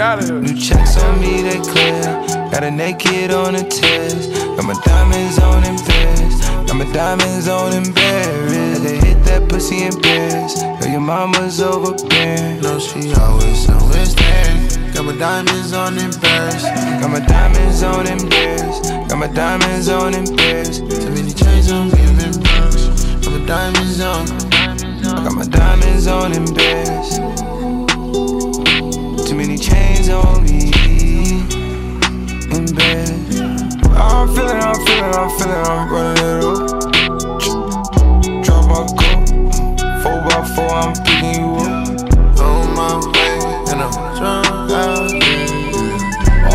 Point 2. New checks on me, they clear. Got a naked on the test. Got my diamonds on in Paris. Got my diamonds on in Paris. They hit that pussy in Paris. Know your mama's overbearing. No, she always, always there. Got my diamonds on in Paris. Got my diamonds on in Paris. Got my diamonds on in Paris. Too many chains on me, I'm in Paris. Got my diamonds on. Got my diamonds on in Paris. Chains on me. In bed. I'm feeling, I'm feeling, I'm feeling, I'm running it up. Drop my cup. Four by four, I'm picking you up. On my way, and I'm drunk out.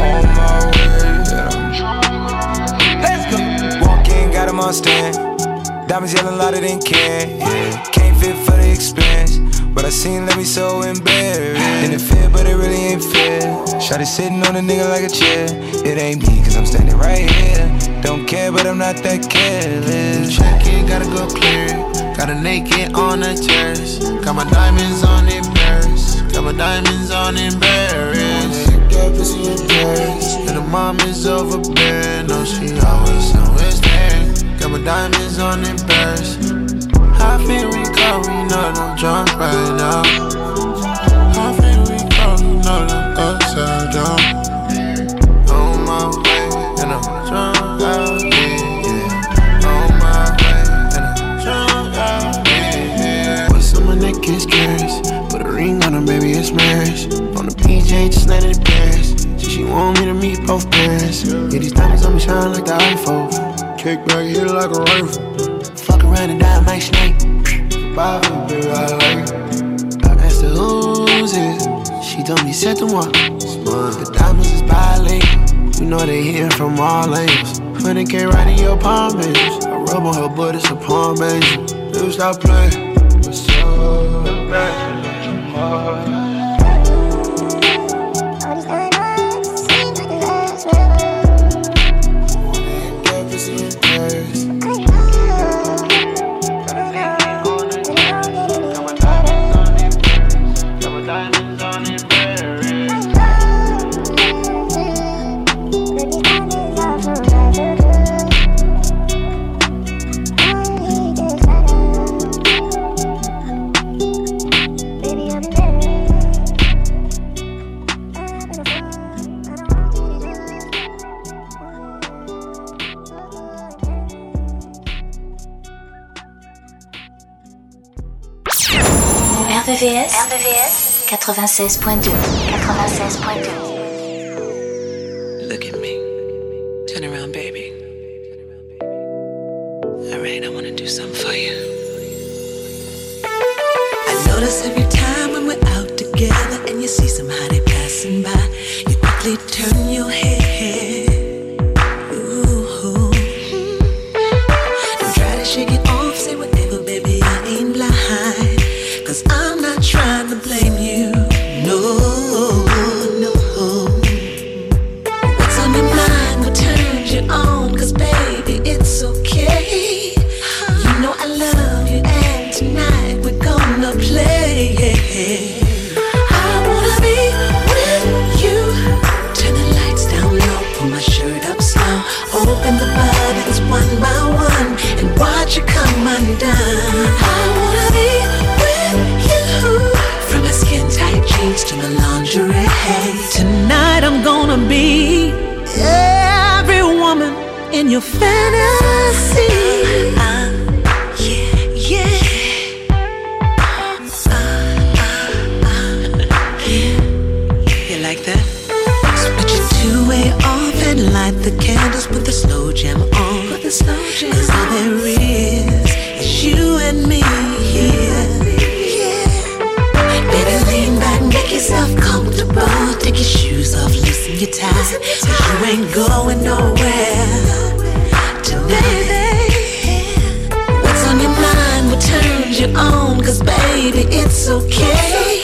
On my way, and I'm Let's go. Walk in, got him on stand. Diamonds yelling louder than can. Yeah. Can't fit for the expense. But I seen let me so embarrassed. It fit, but it really ain't fair. Shotty sitting on a nigga like a chair. It ain't me, cause I'm standing right here. Don't care, but I'm not that careless. Check it, gotta go clear. Got a naked on the terrace. Got my diamonds on in Paris. Got my diamonds on in Paris. Got pussy in Paris. And the mom is overbearing. No, she always, always there. Got my diamonds on in Paris. How feel we go? We know I'm drunk right now. How feel we go? You know I'm upside down. On my way, and I'm drunk out, yeah, yeah. On my way, and I'm drunk out. What's on my neck is curious. Put a ring on her, baby, it's marriage. On the PJ, just let it pass. So she want me to meet both parents. Yeah, these diamonds on me shine like the iPhone. Kick back, hit it like a rifle. And die, my snake. Bye, baby, I like. I asked her who's it. She told me set the one. The diamonds is bilingual. You know they hitting from all angles. 100k right in your palm, baby. I rub on her butt, it's a palm, baby. Dude, stop playing. What's up? 96.2 96.2 Look at me. Turn around, baby. Alright, I wanna do something for you. I notice every time when we're out together and you see somebody passing by, you quickly turn your head. Your fantasy. baby, it's okay.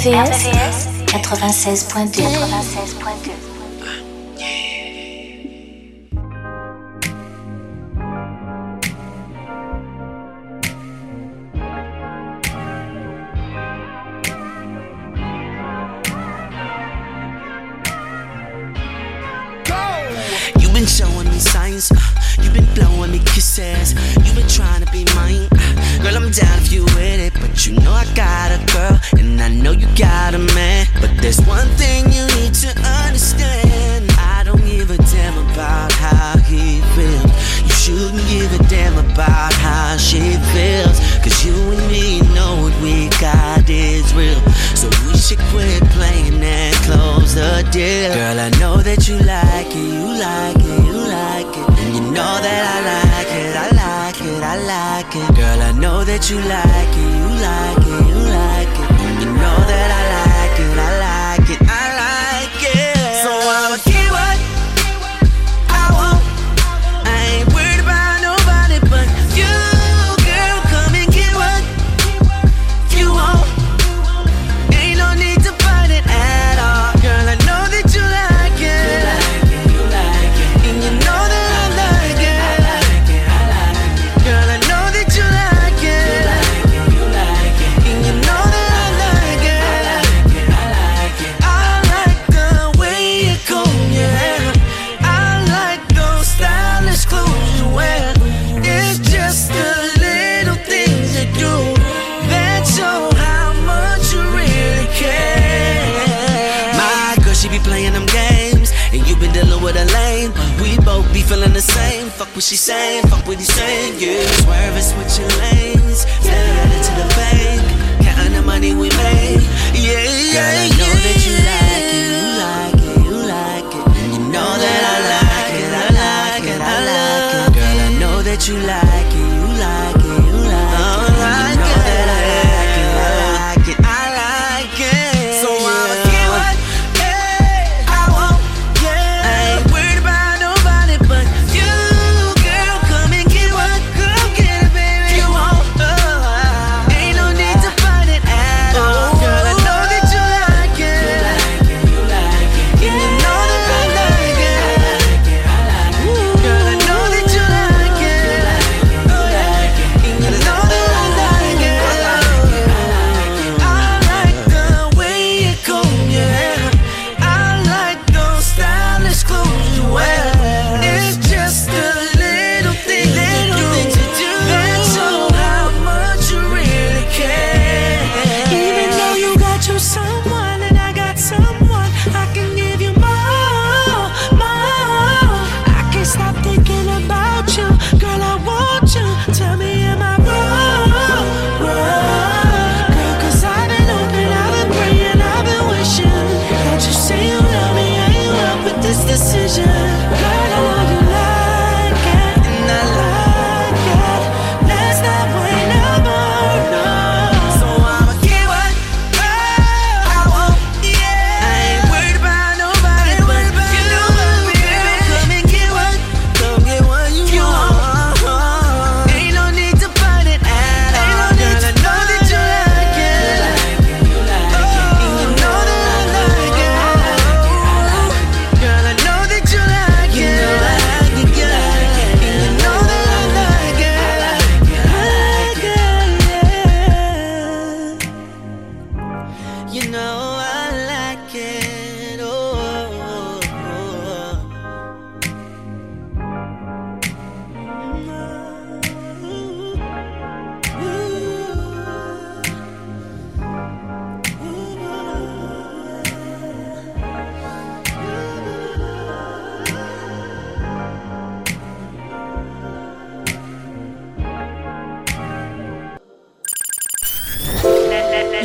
RVVS, 96.2. 96.2. You've been showing me signs, you've been blowing me kisses, you've been trying to be mine. Girl, I'm down if you with it, but you know I got a girl, and I know you got a man. But there's one thing you need to understand. I don't give a damn about how he feels. You shouldn't give a damn about how she feels. You and me know what we got is real. So we should quit playing and close the deal. Girl, I know that you like it, you like it, you like it. And you know that I like it, I like it, I like it. Girl, I know that you like it, you like it, you like it. And you know that I like it, I like it, what she saying, fuck what he saying. Yeah, swerving, switching lanes, headed to the bank, counting the money we made. Yeah, yeah, Girl, I know that you like it, you like it, you like it, and you know that I like it, I like it, I like it. Girl, I know that you like it,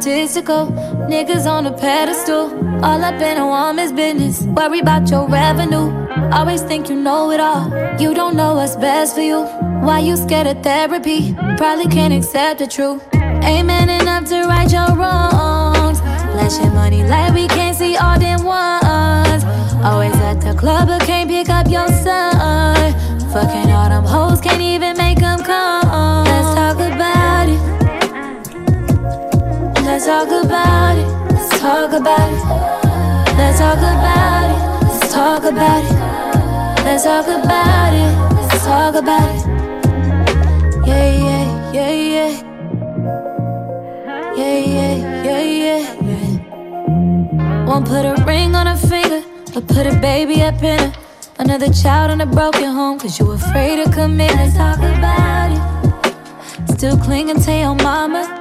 egotistical Niggas on a pedestal, all up in a woman's business. Worry about your revenue. Always think you know it all. You don't know what's best for you. Why you scared of therapy? Probably can't accept the truth. Ain't man enough to right your wrongs. Flashing money like we can't see all them ones. Always at the club, but can't pick up your son. Fucking all them hoes, can't even make them come. Let's talk about it. Let's talk about it. Let's talk about it. Let's talk about it. Let's talk about it. Let's talk about it. Let's talk about it. Yeah, yeah, yeah, yeah. Yeah, yeah, yeah, yeah, yeah. Won't put a ring on her finger, but put a baby up in her. Another child in a broken home, cause you afraid to commit. Let's talk about it. Still clinging to your mama.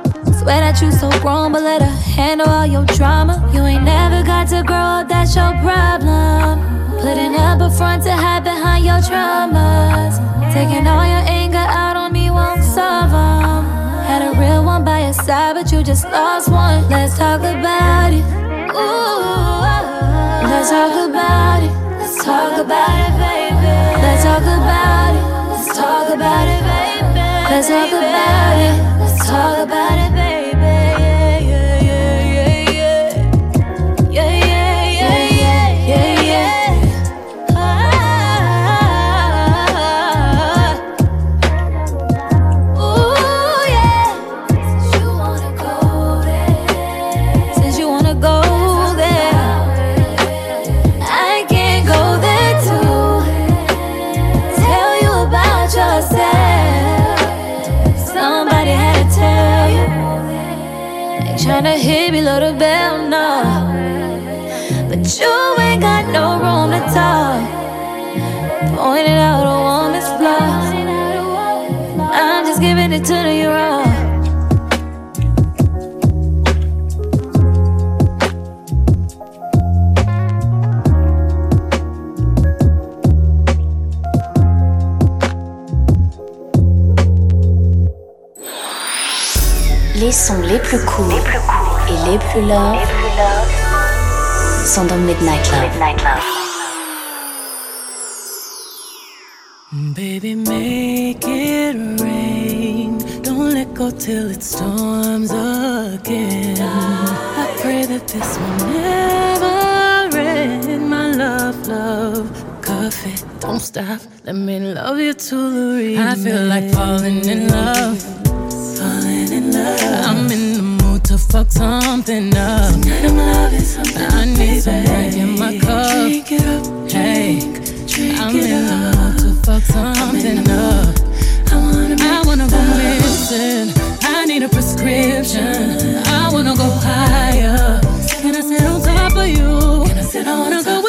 Swear that you so grown, but let her handle all your drama. You ain't never got to grow up, that's your problem. Putting up a front to hide behind your traumas. Taking all your anger out on me won't solve them. Had a real one by your side, but you just lost one. Let's talk about it. Ooh, let's talk about it. Let's talk about it, baby. Let's talk about it. Let's talk about it, baby. Let's talk about it. Let's talk about it, hit below the bell, no. But you ain't got no room to talk. Pointing out a woman's flaws. I'm just giving it to you raw. Les sons les plus courts et les plus love sont dans Midnight Love. Baby, make it rain. Don't let go till it storms again. I pray that this will never end. My love, love, coffee. Don't stop. Let me love you to the end. I feel like falling in love. Falling in love. I'm in the mood to fuck something up. Tonight I'm loving something. I need some drink in my cup. Drink it up. Hey. I'm in the mood to fuck something up. I wanna, I wanna go missing. I need a prescription. I wanna go higher. Can I sit on top of you? Can I sit I wanna go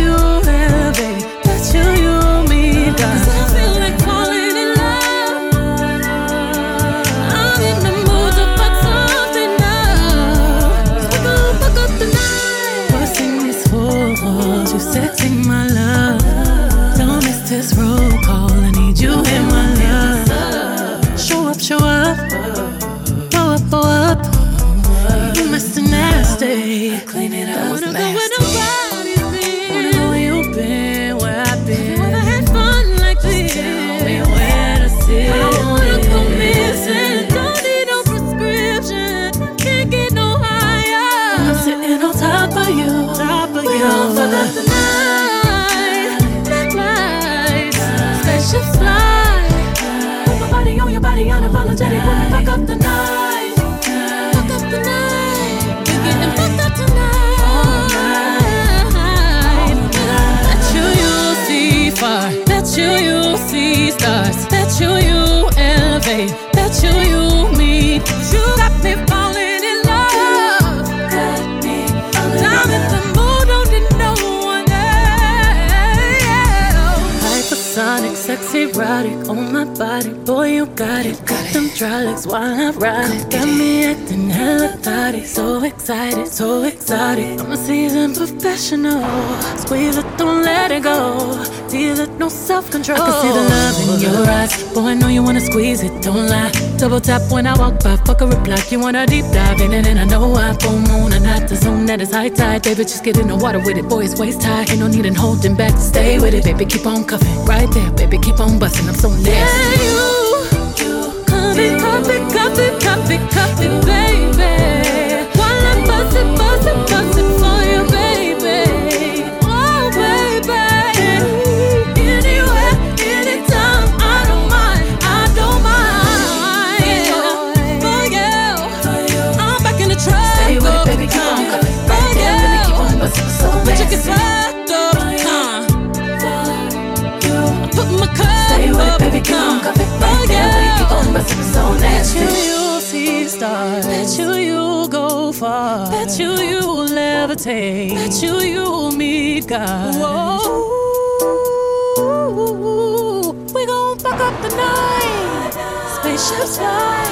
fuck up the night. Fuck up the night. You're up tonight. Bet you you'll see. Bet you you'll see stars. Bet you you elevate. Bet you you meet. You got me falling in love. The don't need no one else. Hypersonic, sexy, erotic my body. Boy, you got it. Got them dry legs while I ride it. Got me acting hella thotty. So excited, so exotic. I'm a seasoned professional. Squeeze it, don't let it go. Deal it, no self control. I can see the love in your eyes. Boy, I know you wanna squeeze it, don't lie. Double tap when I walk by, fuck a reply. You wanna deep dive in it, and I know I full moon and not the zone that is high tide. Baby, just get in the water with it. Boy, it's waist high. Ain't no need in holding back. Stay with it, baby. Keep on cuffing. Right there, baby. Keep on busting. I'm so nasty. Yeah, you, you, copy, copy, copy, copy, copy, baby. While I'm busting, busting stars. Bet you you'll go far. Bet you you'll levitate. Bet you you'll meet God. Whoa. We gon' fuck up the night. Spaceships fly.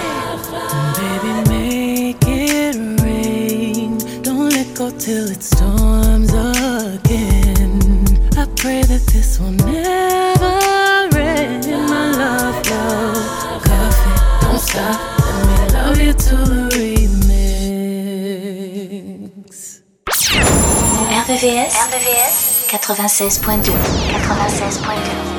Baby, make it rain. Don't let go till it storms again. I pray that this will never RVVS, RVVS 96.2 96.2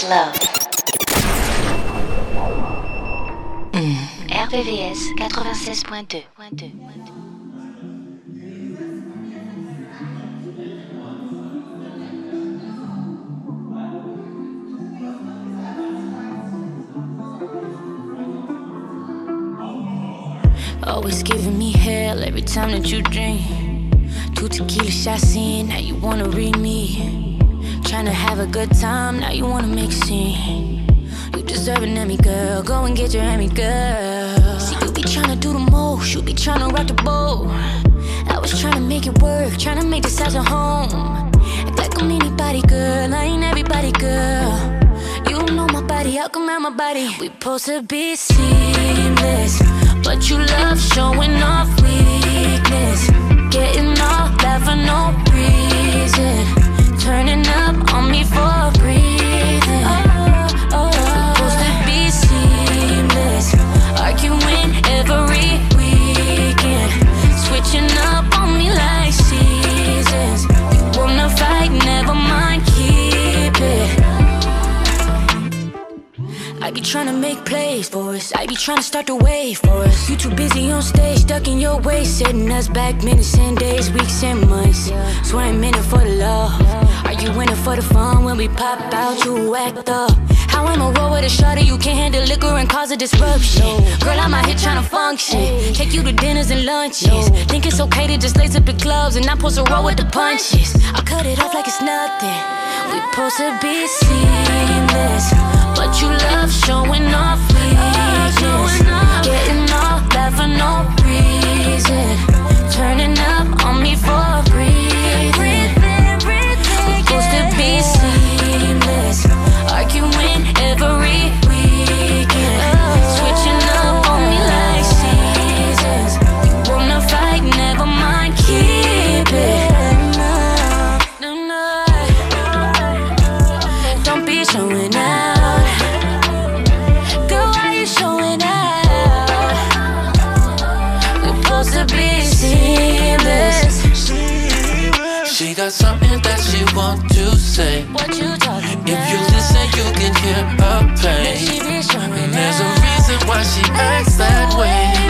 Love. Mm. RVVS 96.2. Always giving me hell every time that you drink. Two tequila shots in, now you wanna read good time, now you wanna make a scene. You deserve an Emmy, girl. Go and get your Emmy, girl. See, you be trying to do the most, you be trying to rock the boat. I was trying to make it work, trying to make this house a home. Act like I'm anybody, girl. I ain't everybody, girl. You know my body, how come out my body? We supposed to be seamless, but you love showing off trying to start the wave for us. You too busy on stage, stuck in your way, setting us back minutes and days, weeks and months. So I ain't in it for the love. Are you in it for the fun when we pop out? You act up. How I'ma roll with a shorty you can't handle liquor and cause a disruption. Girl, I'm out here trying to function. Take you to dinners and lunches. Think it's okay to just lace up the gloves and not supposed to roll with the punches. I cut it off like it's nothing. We supposed to be seamless, but you love showing off weakness. Getting all that for no reason. Turning up on me for a breathing. We supposed to be seamless, arguing every got something that she want to say. What you talking about? If you listen, you can hear her pain. Showing And there's a reason why she acts that way.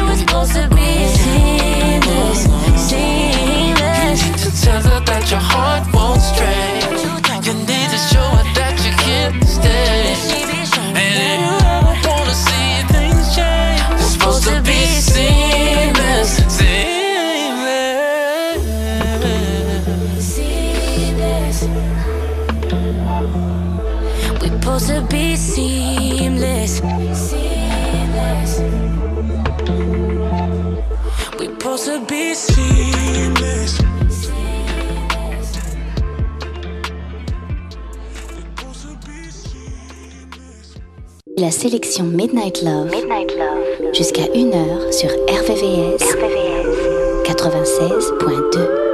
Sélection Midnight Love. Jusqu'à 1h sur RVVS. 96.2. 96.2.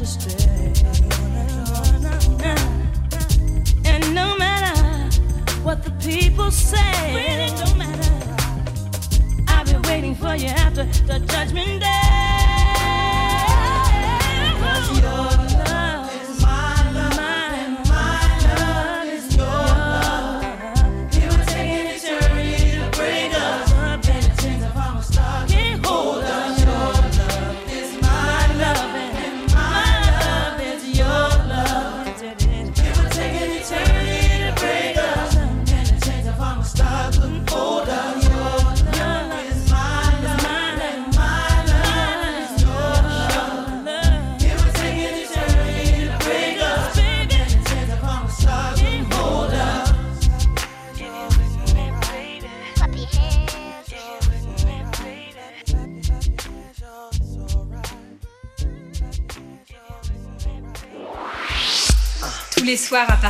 to stay.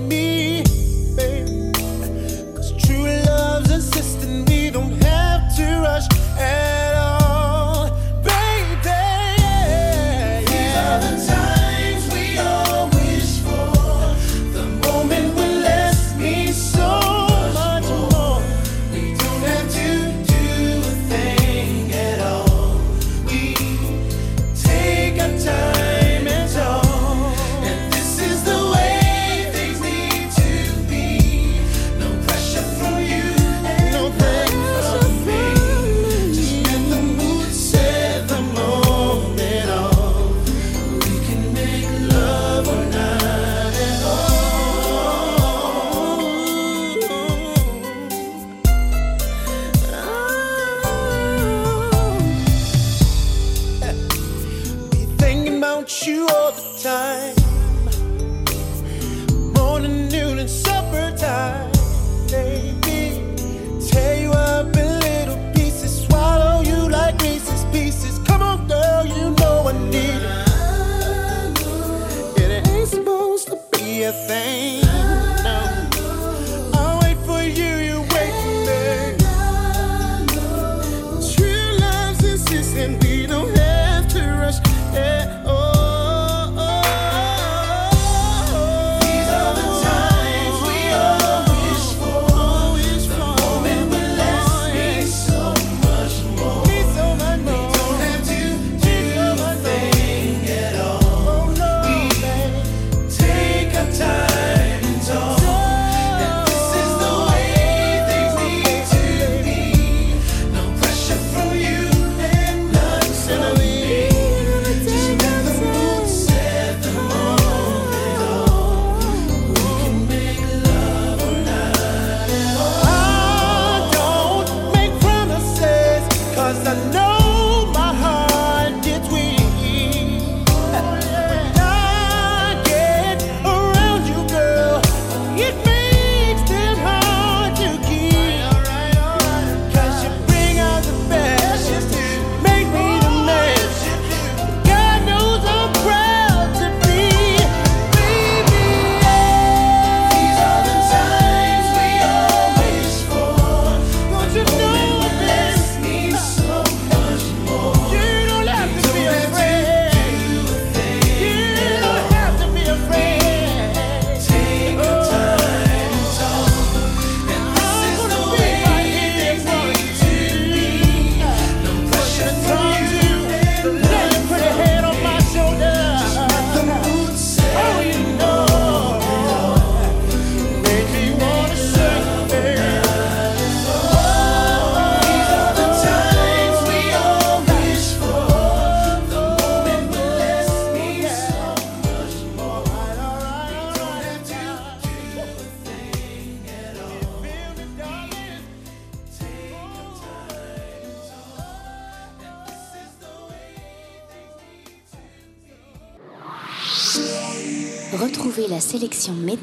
me.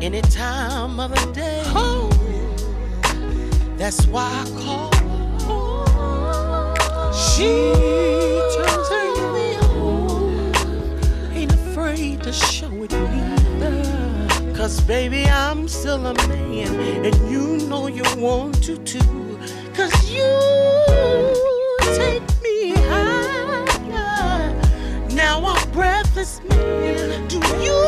any time of the day. Oh. That's why I call. She turns her me on. Ain't afraid to show it neither. Cause baby, I'm still a man. And you know you want to too. Cause you take me higher. Now I'm breathless, man. Do you?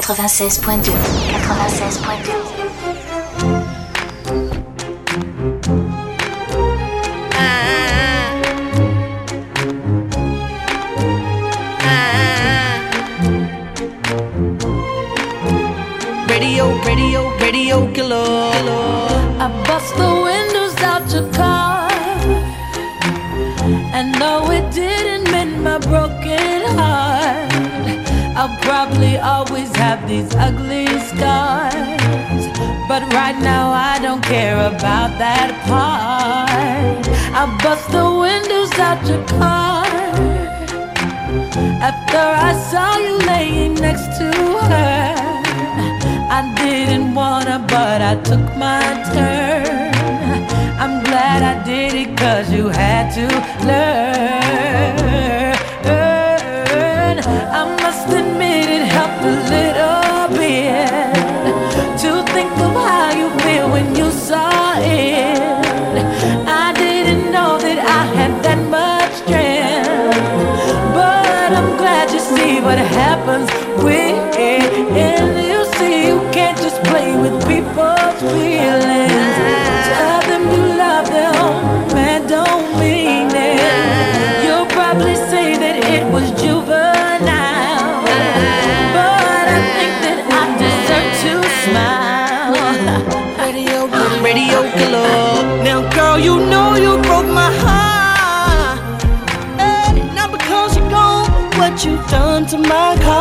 96.2. 96.2. have these ugly scars. But right now I don't care about that part. I'll bust the windows out your car. After I saw you laying next to her, I didn't wanna, but I took my turn. I'm glad I did it, cause you had to learn must admit it helped a little. my car.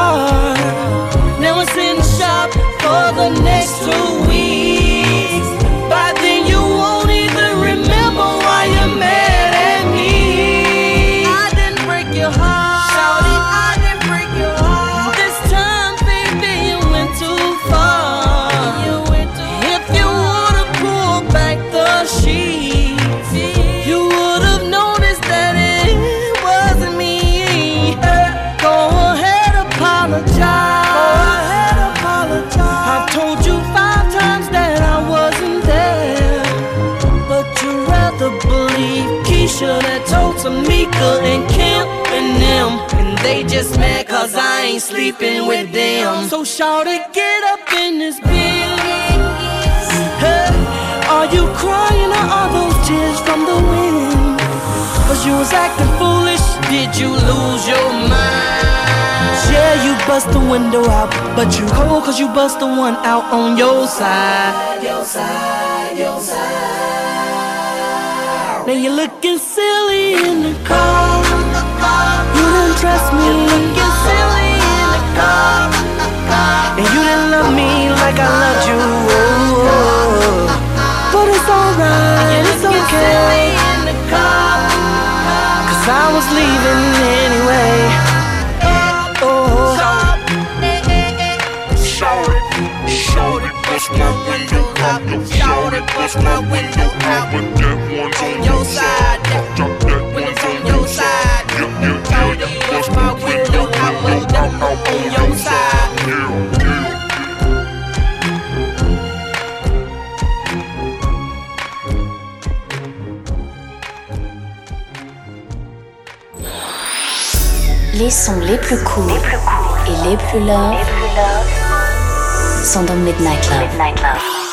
They just mad cause I ain't sleeping with them. So shout it, get up in this building. Hey, are you crying or are those tears from the wind? Cause you was acting foolish, did you lose your mind? Yeah, you bust the window out, but you cold cause you bust the one out on your side. Your side, your side. Now you're looking silly in the car. You didn't trust me. You're looking silly in the car. And you didn't love me like I loved you. Oh, but it's alright, it's okay. Cause I was leaving anyway. Oh, Shout it, shout it, bust my window out. Shout it, bust my window out. When that one's on your side, yeah, yeah, yeah. Bust my window out, window out on your side. Yeah, yeah. Les sons les plus courts et les plus love sont dans Midnight Love. I got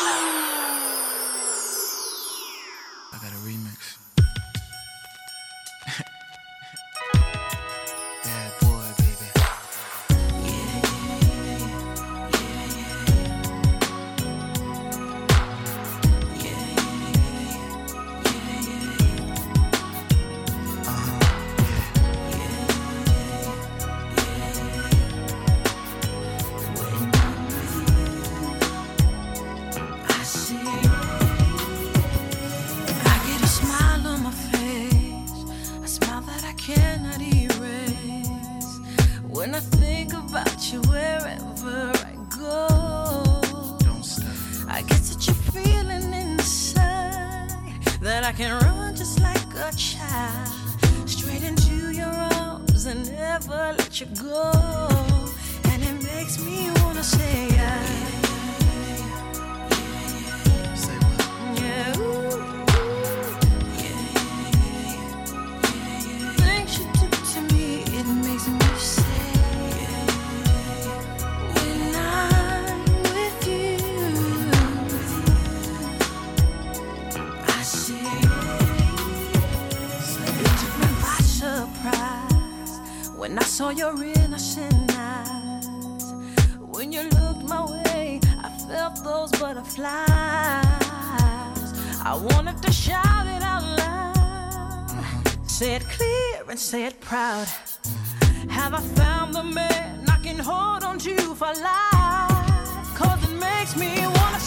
wanted to shout it out loud. Say it clear and say it proud. Have I found the man I can hold on to for life? Cause it makes me wanna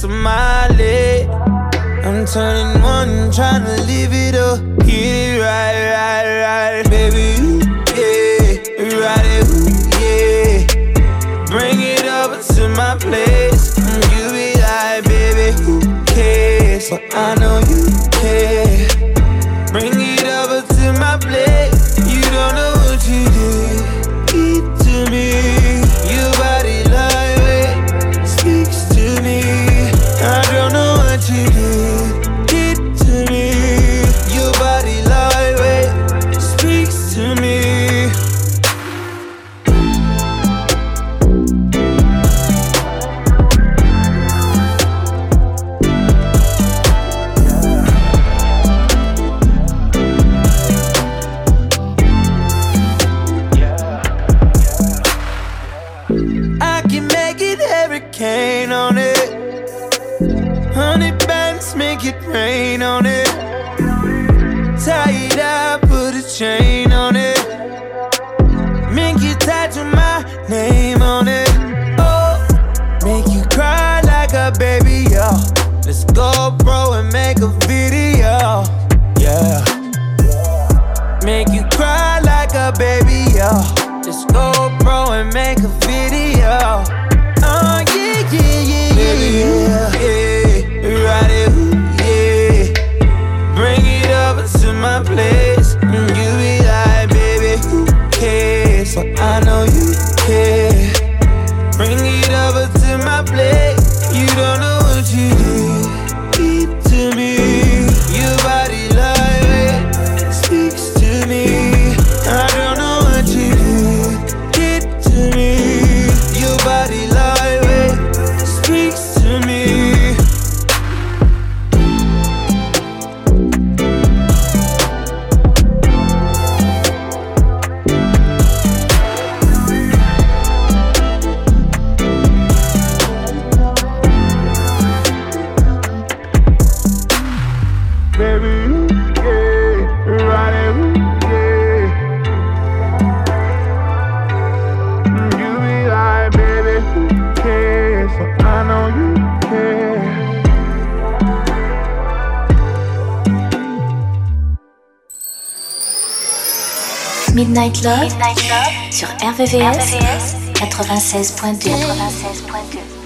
Smiley, I'm turning one, trying to live it up. Get it right, right, right. Baby, ooh, yeah. Ride it, ooh, yeah. Bring it up to my place. And you be like, baby, who cares? But I know you. Midnight Love, Midnight Love sur RVVS, RVVS 96.2. 96.2.